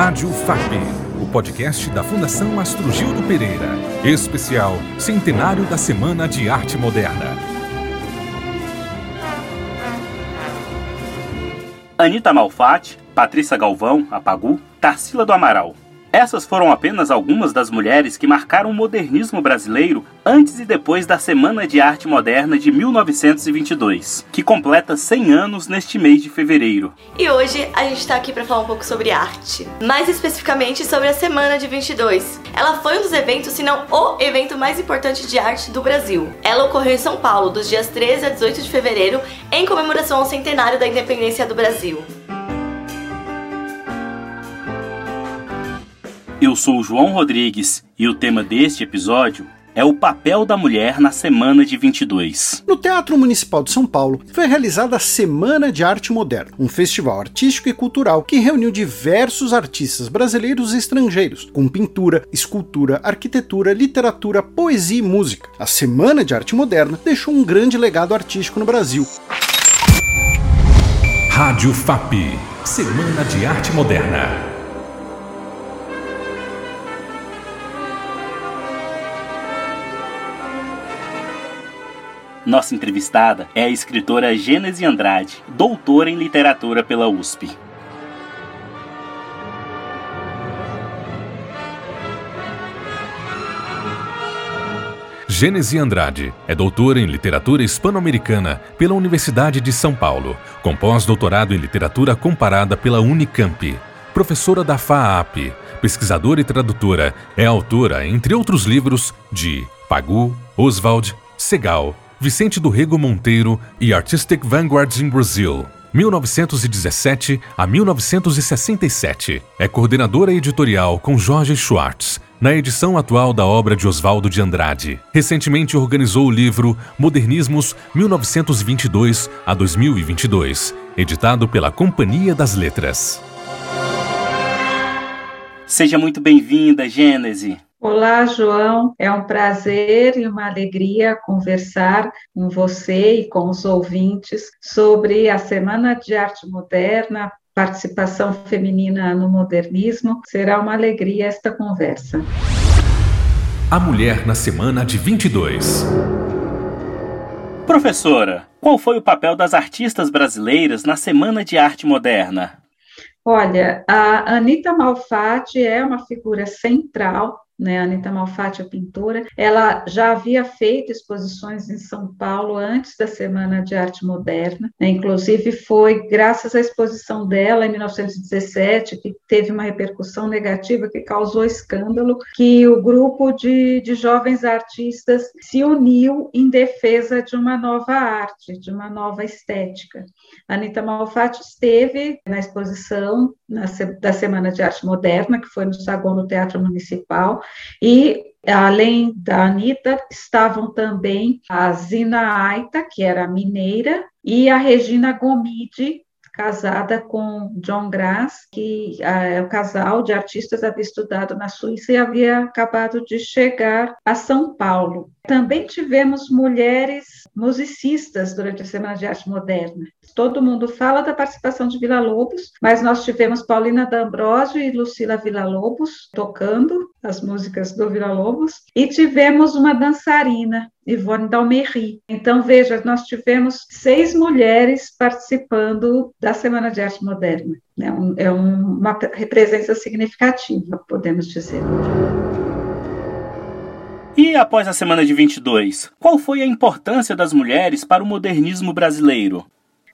Rádio FAP, o podcast da Fundação Astro Gildo Pereira. Especial Centenário da Semana de Arte Moderna. Anitta Malfatti, Patrícia Galvão, Apagu, Tarsila do Amaral. Essas foram apenas algumas das mulheres que marcaram o modernismo brasileiro antes e depois da Semana de Arte Moderna de 1922, que completa 100 anos neste mês de fevereiro. E hoje a gente está aqui para falar um pouco sobre arte, mais especificamente sobre a Semana de 22. Ela foi um dos eventos, se não o evento mais importante de arte do Brasil. Ela ocorreu em São Paulo dos dias 13 a 18 de fevereiro, em comemoração ao centenário da independência do Brasil. Eu sou o João Rodrigues e o tema deste episódio é o papel da mulher na Semana de 22. No Teatro Municipal de São Paulo foi realizada a Semana de Arte Moderna, um festival artístico e cultural que reuniu diversos artistas brasileiros e estrangeiros, com pintura, escultura, arquitetura, literatura, poesia e música. A Semana de Arte Moderna deixou um grande legado artístico no Brasil. Rádio FAP Semana de Arte Moderna. Nossa entrevistada é a escritora Gênese Andrade, doutora em literatura pela USP. Gênese Andrade é doutora em literatura hispano-americana pela Universidade de São Paulo, com pós-doutorado em literatura comparada pela Unicamp, professora da FAAP, pesquisadora e tradutora, é autora, entre outros livros, de Pagu, Oswald, Segal, Vicente do Rego Monteiro e Artistic Vanguards in Brazil. 1917 a 1967. É coordenadora editorial com Jorge Schwartz, na edição atual da obra de Oswaldo de Andrade. Recentemente organizou o livro Modernismos 1922 a 2022, editado pela Companhia das Letras. Seja muito bem-vinda, Gênese. Olá, João. É um prazer e uma alegria conversar com você e com os ouvintes sobre a Semana de Arte Moderna, participação feminina no modernismo. Será uma alegria esta conversa. A Mulher na Semana de 22. Professora, qual foi o papel das artistas brasileiras na Semana de Arte Moderna? Olha, a Anita Malfatti é uma figura central né, a Anitta Malfatti, a pintora, ela já havia feito exposições em São Paulo antes da Semana de Arte Moderna, né, inclusive foi graças à exposição dela em 1917, que teve uma repercussão negativa, que causou escândalo, que o grupo de, de jovens artistas se uniu em defesa de uma nova arte, de uma nova estética. A Anitta Malfatti esteve na exposição na, da Semana de Arte Moderna, que foi no saguão do Teatro Municipal, e além da Anitta, estavam também a Zina Aita, que era mineira, e a Regina Gomide, casada com John Grass, que é o casal de artistas havia estudado na Suíça e havia acabado de chegar a São Paulo. Também tivemos mulheres musicistas durante a Semana de Arte Moderna. Todo mundo fala da participação de Vila Lobos, mas nós tivemos Paulina D'Ambrosio e Lucila Vila Lobos tocando as músicas do Vila Lobos, e tivemos uma dançarina, Ivone Dalmery. Então, veja, nós tivemos seis mulheres participando da Semana de Arte Moderna. É, um, é uma presença significativa, podemos dizer. E após a semana de 22, qual foi a importância das mulheres para o modernismo brasileiro?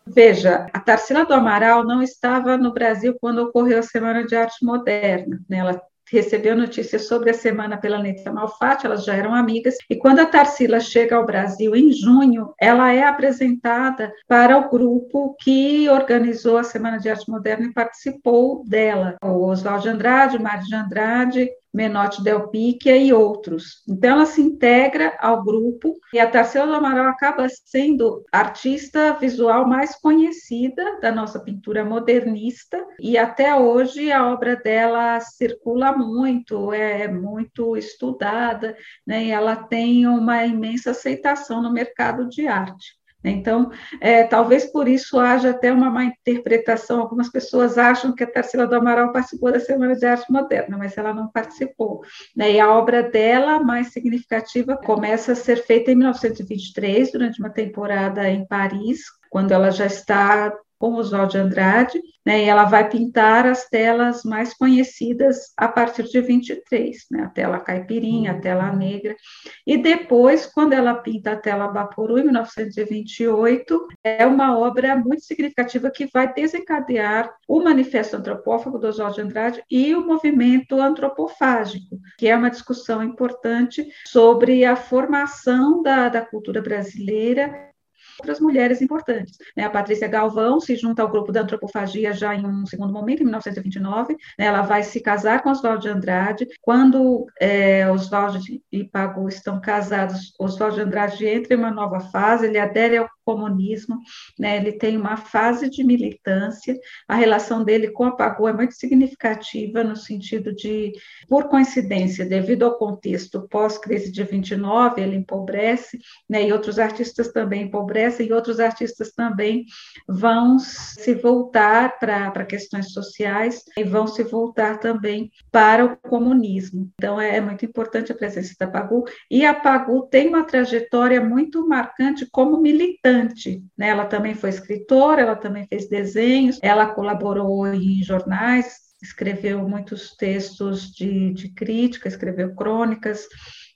Veja, a Tarsila do Amaral não estava no Brasil quando ocorreu a Semana de Arte Moderna. Né? Ela recebeu notícias sobre a semana pela Anitta Malfatti, elas já eram amigas, e quando a Tarsila chega ao Brasil em junho, ela é apresentada para o grupo que organizou a Semana de Arte Moderna e participou dela, o Oswaldo Andrade, o Mário de Andrade, Menotti Del Picchia e outros. Então, ela se integra ao grupo e a Tarsila do Amaral acaba sendo a artista visual mais conhecida da nossa pintura modernista e até hoje a obra dela circula muito, é muito estudada, né, e ela tem uma imensa aceitação no mercado de arte. Então, é, talvez por isso haja até uma má interpretação. Algumas pessoas acham que a Tarsila do Amaral participou da Semana de Arte Moderna, mas ela não participou. Né? E a obra dela, mais significativa, começa a ser feita em 1923, durante uma temporada em Paris, quando ela já está com Oswald de Andrade, né, e ela vai pintar as telas mais conhecidas a partir de 23, né, a tela caipirinha, a tela negra, e depois, quando ela pinta a tela Baporu, em 1928, é uma obra muito significativa que vai desencadear o Manifesto Antropófago do Oswald de Andrade e o movimento antropofágico, que é uma discussão importante sobre a formação da, da cultura brasileira outras mulheres importantes. Né? A Patrícia Galvão se junta ao grupo da antropofagia já em um segundo momento, em 1929. Né? Ela vai se casar com Oswaldo de Andrade. Quando é, Oswaldo e Pagu estão casados, Oswaldo de Andrade entra em uma nova fase, ele adere ao comunismo, né? ele tem uma fase de militância, a relação dele com a Pagu é muito significativa no sentido de, por coincidência, devido ao contexto pós-crise de 29, ele empobrece, né? e outros artistas também empobrecem, e outros artistas também vão se voltar para questões sociais e vão se voltar também para o comunismo. Então, é, é muito importante a presença da Pagu, e a Pagu tem uma trajetória muito marcante como militante, Né? Ela também foi escritora, ela também fez desenhos, ela colaborou em jornais, escreveu muitos textos de, de crítica, escreveu crônicas,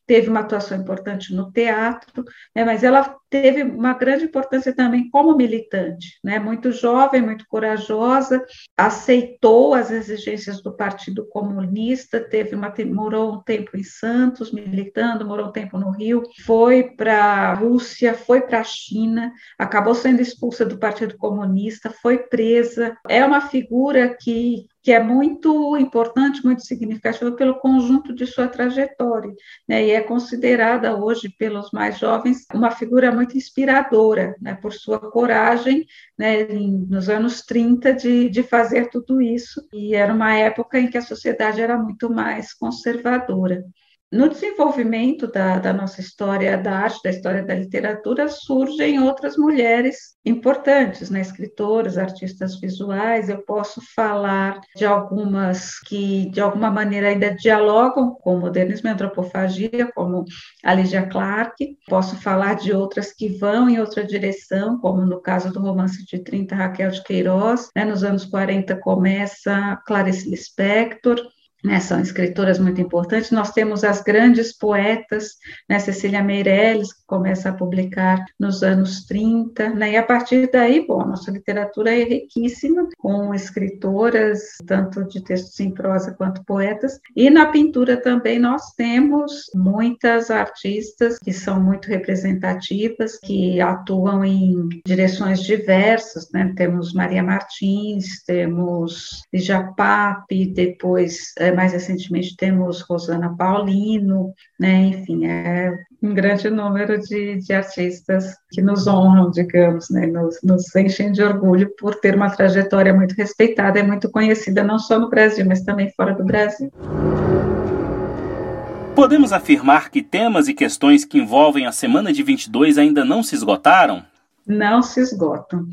teve uma atuação importante no teatro, né, mas ela teve uma grande importância também como militante, né, muito jovem, muito corajosa, aceitou as exigências do Partido Comunista, teve uma, morou um tempo em Santos, militando, morou um tempo no Rio, foi para a Rússia, foi para a China, acabou sendo expulsa do Partido Comunista, foi presa, é uma figura que que é muito importante, muito significativa pelo conjunto de sua trajetória, né? E é considerada hoje pelos mais jovens uma figura muito inspiradora, né? Por sua coragem, né? nos anos 30 de, de fazer tudo isso. E era uma época em que a sociedade era muito mais conservadora. No desenvolvimento da, da, nossa história da arte, da história da literatura, surgem outras mulheres importantes, né? escritoras, artistas visuais. Eu posso falar de algumas que, de alguma maneira, ainda dialogam com o modernismo e antropofagia, como a Lydia Clark. Posso falar de outras que vão em outra direção, como no caso do romance de 30, Raquel de Queiroz. Né? Nos anos 40 começa Clarice Lispector né, são escritoras muito importantes. Nós temos as grandes poetas, né, Cecília Meirelles, que começa a publicar nos anos 30, né, e a partir daí, bom, nossa literatura é riquíssima, com escritoras, tanto de textos em prosa quanto poetas, e na pintura também nós temos muitas artistas que são muito representativas, que atuam em direções diversas, né, temos Maria Martins, temos Lígia Pape, depois é, mais recentemente temos Rosana Paulino, né? enfim, é um grande número de, de artistas que nos honram, digamos, né? nos, nos enchem de orgulho por ter uma trajetória muito respeitada e muito conhecida, não só no Brasil, mas também fora do Brasil. Podemos afirmar que temas e questões que envolvem a semana de 22 ainda não se esgotaram? Não se esgotam.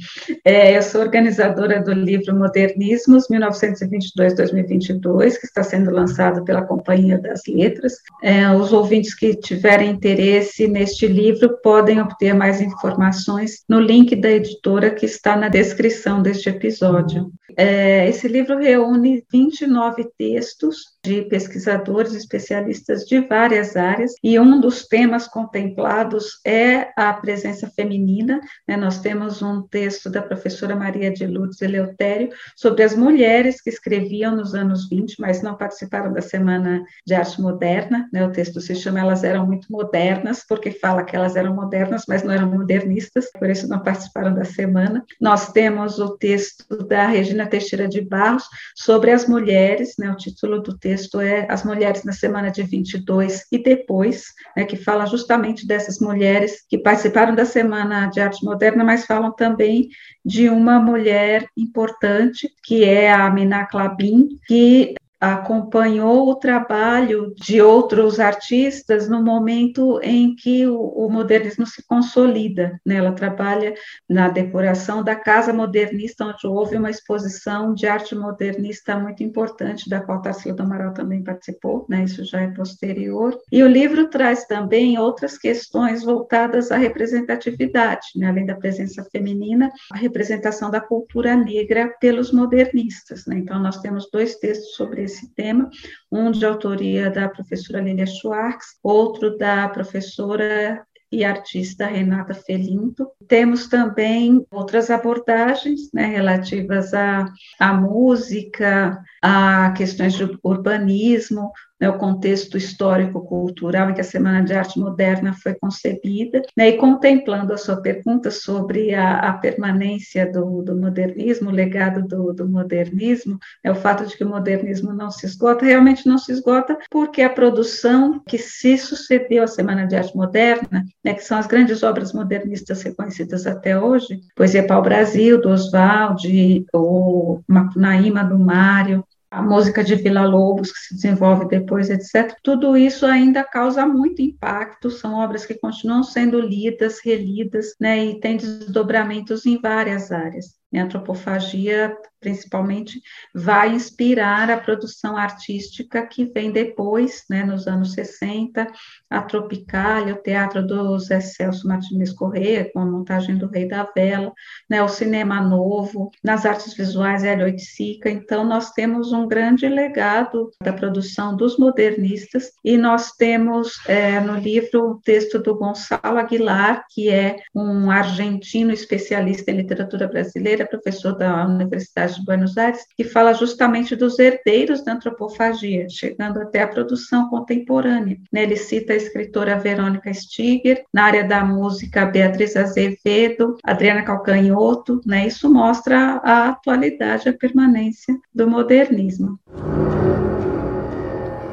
É, eu sou organizadora do livro Modernismos 1922-2022, que está sendo lançado pela Companhia das Letras. É, os ouvintes que tiverem interesse neste livro podem obter mais informações no link da editora que está na descrição deste episódio. É, esse livro reúne 29 textos de pesquisadores especialistas de várias áreas, e um dos temas contemplados é a presença feminina. Né? Nós temos um texto da professora Maria de Lourdes Eleutério sobre as mulheres que escreviam nos anos 20, mas não participaram da Semana de Arte Moderna. Né? O texto se chama Elas Eram Muito Modernas, porque fala que elas eram modernas, mas não eram modernistas, por isso não participaram da semana. Nós temos o texto da Regina Teixeira de Barros sobre as mulheres, né? o título do texto é As Mulheres na Semana de 22 e Depois, né, que fala justamente dessas mulheres que participaram da Semana de Arte Moderna, mas falam também de uma mulher importante, que é a Mina Clabin, que acompanhou o trabalho de outros artistas no momento em que o, o modernismo se consolida. Né? Ela trabalha na decoração da Casa Modernista, onde houve uma exposição de arte modernista muito importante, da qual Tarsila do Amaral também participou, né? isso já é posterior. E o livro traz também outras questões voltadas à representatividade, né? além da presença feminina, a representação da cultura negra pelos modernistas. Né? Então, nós temos dois textos sobre esse tema, um de autoria da professora Lilia Schwartz, outro da professora e artista Renata Felinto. Temos também outras abordagens né, relativas à, à música, a questões de urbanismo, né, o contexto histórico-cultural em que a Semana de Arte Moderna foi concebida, né, e contemplando a sua pergunta sobre a, a permanência do, do, modernismo, o legado do, do modernismo, né, o fato de que o modernismo não se esgota, realmente não se esgota porque a produção que se sucedeu à Semana de Arte Moderna, né, que são as grandes obras modernistas reconhecidas até hoje, Poesia para Brasil, do Oswald, o Macunaíma, do Mário, a música de Vila Lobos, que se desenvolve depois, etc. Tudo isso ainda causa muito impacto, são obras que continuam sendo lidas, relidas, né, e tem desdobramentos em várias áreas. A antropofagia, principalmente, vai inspirar a produção artística que vem depois, né, nos anos 60, a Tropicália, o teatro do Zé Celso Martins Corrêa, com a montagem do Rei da Vela, né, o cinema novo, nas artes visuais, Hélio Oiticica. Então, nós temos um grande legado da produção dos modernistas, e nós temos é, no livro o texto do Gonçalo Aguilar, que é um argentino especialista em literatura brasileira, professor da Universidade de Buenos Aires, que fala justamente dos herdeiros da antropofagia, chegando até a produção contemporânea. Né, ele cita a escritora Verônica Stiger, na área da música Beatriz Azevedo, Adriana Calcanhoto, né, isso mostra a atualidade, a permanência do modernismo.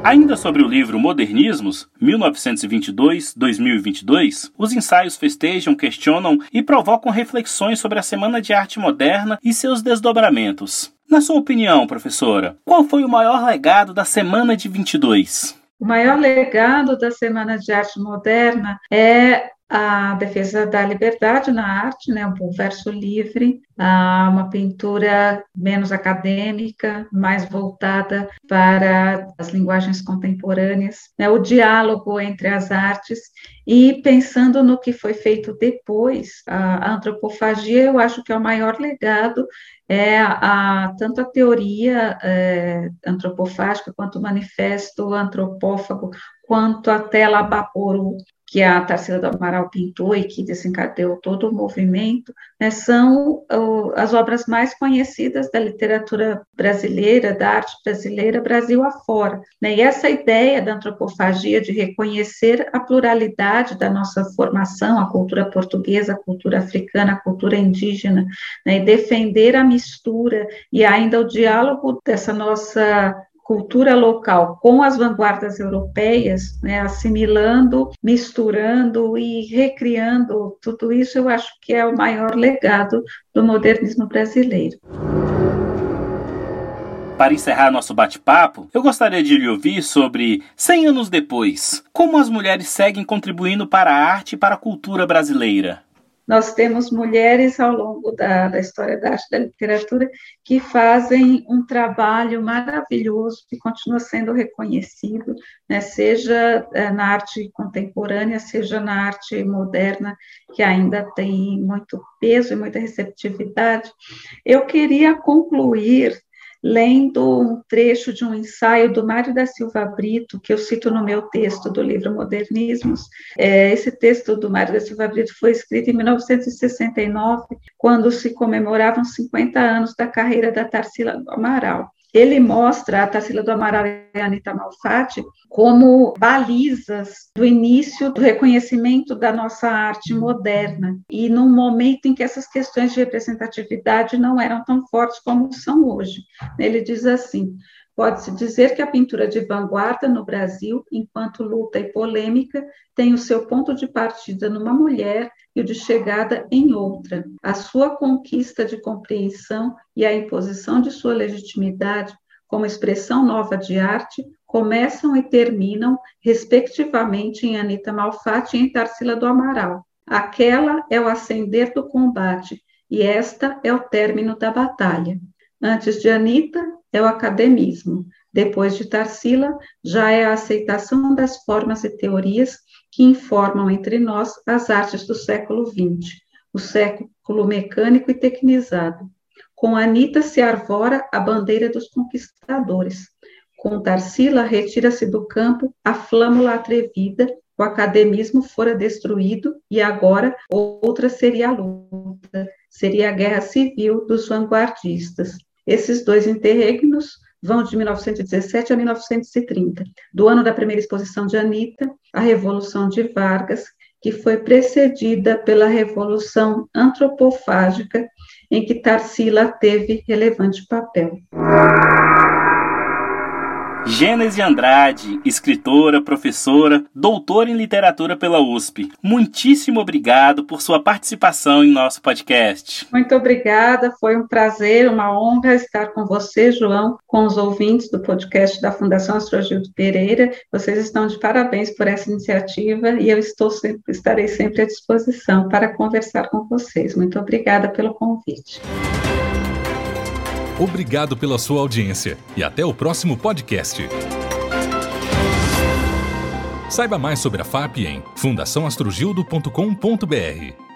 Ainda sobre o livro Modernismos, 1922-2022, os ensaios festejam, questionam e provocam reflexões sobre a Semana de Arte Moderna e seus desdobramentos. Na sua opinião, professora, qual foi o maior legado da Semana de 22? O maior legado da Semana de Arte Moderna é a defesa da liberdade na arte, né, um verso livre, uma pintura menos acadêmica, mais voltada para as linguagens contemporâneas, né, o diálogo entre as artes. E pensando no que foi feito depois, a antropofagia, eu acho que é o maior legado é a, tanto a teoria é, antropofágica quanto o manifesto antropófago, quanto a tela Baporu, que a Tarsila do Amaral pintou e que desencadeou todo o movimento, né, são uh, as obras mais conhecidas da literatura brasileira, da arte brasileira, Brasil afora. Né, e essa ideia da antropofagia de reconhecer a pluralidade da nossa formação, a cultura portuguesa, a cultura africana, a cultura indígena, né, e defender a mistura e ainda o diálogo dessa nossa cultura local com as vanguardas europeias, né, assimilando, misturando e recriando tudo isso, eu acho que é o maior legado do modernismo brasileiro. Para encerrar nosso bate-papo, eu gostaria de lhe ouvir sobre 100 anos depois, como as mulheres seguem contribuindo para a arte e para a cultura brasileira nós temos mulheres ao longo da, da história da arte da literatura que fazem um trabalho maravilhoso que continua sendo reconhecido, né, seja é, na arte contemporânea, seja na arte moderna, que ainda tem muito peso e muita receptividade. Eu queria concluir lendo um trecho de um ensaio do Mário da Silva Brito, que eu cito no meu texto do livro Modernismos. É, esse texto do Mário da Silva Brito foi escrito em 1969, quando se comemoravam 50 anos da carreira da Tarsila Amaral ele mostra a Tarsila do Amaral e a Anitta Malfatti como balizas do início do reconhecimento da nossa arte moderna, e num momento em que essas questões de representatividade não eram tão fortes como são hoje. Ele diz assim: Pode-se dizer que a pintura de vanguarda no Brasil, enquanto luta e polêmica, tem o seu ponto de partida numa mulher e o de chegada em outra. A sua conquista de compreensão e a imposição de sua legitimidade como expressão nova de arte começam e terminam, respectivamente, em Anita Malfatti e em Tarsila do Amaral. Aquela é o ascender do combate e esta é o término da batalha. Antes de Anita, é o academismo. Depois de Tarsila, já é a aceitação das formas e teorias que informam entre nós as artes do século XX, o século mecânico e tecnizado. Com Anita se arvora a bandeira dos conquistadores. Com Tarsila retira-se do campo a flâmula atrevida, o academismo fora destruído e agora outra seria a luta, seria a guerra civil dos vanguardistas. Esses dois interregnos vão de 1917 a 1930, do ano da primeira exposição de Anitta, a Revolução de Vargas, que foi precedida pela Revolução Antropofágica, em que Tarsila teve relevante papel. Gênese Andrade, escritora, professora, doutora em literatura pela USP. Muitíssimo obrigado por sua participação em nosso podcast. Muito obrigada, foi um prazer, uma honra estar com você, João, com os ouvintes do podcast da Fundação Astrogildo Pereira. Vocês estão de parabéns por essa iniciativa e eu estou sempre, estarei sempre à disposição para conversar com vocês. Muito obrigada pelo convite. Obrigado pela sua audiência e até o próximo podcast. Saiba mais sobre a FAP em fundaçãoastrogildo.com.br.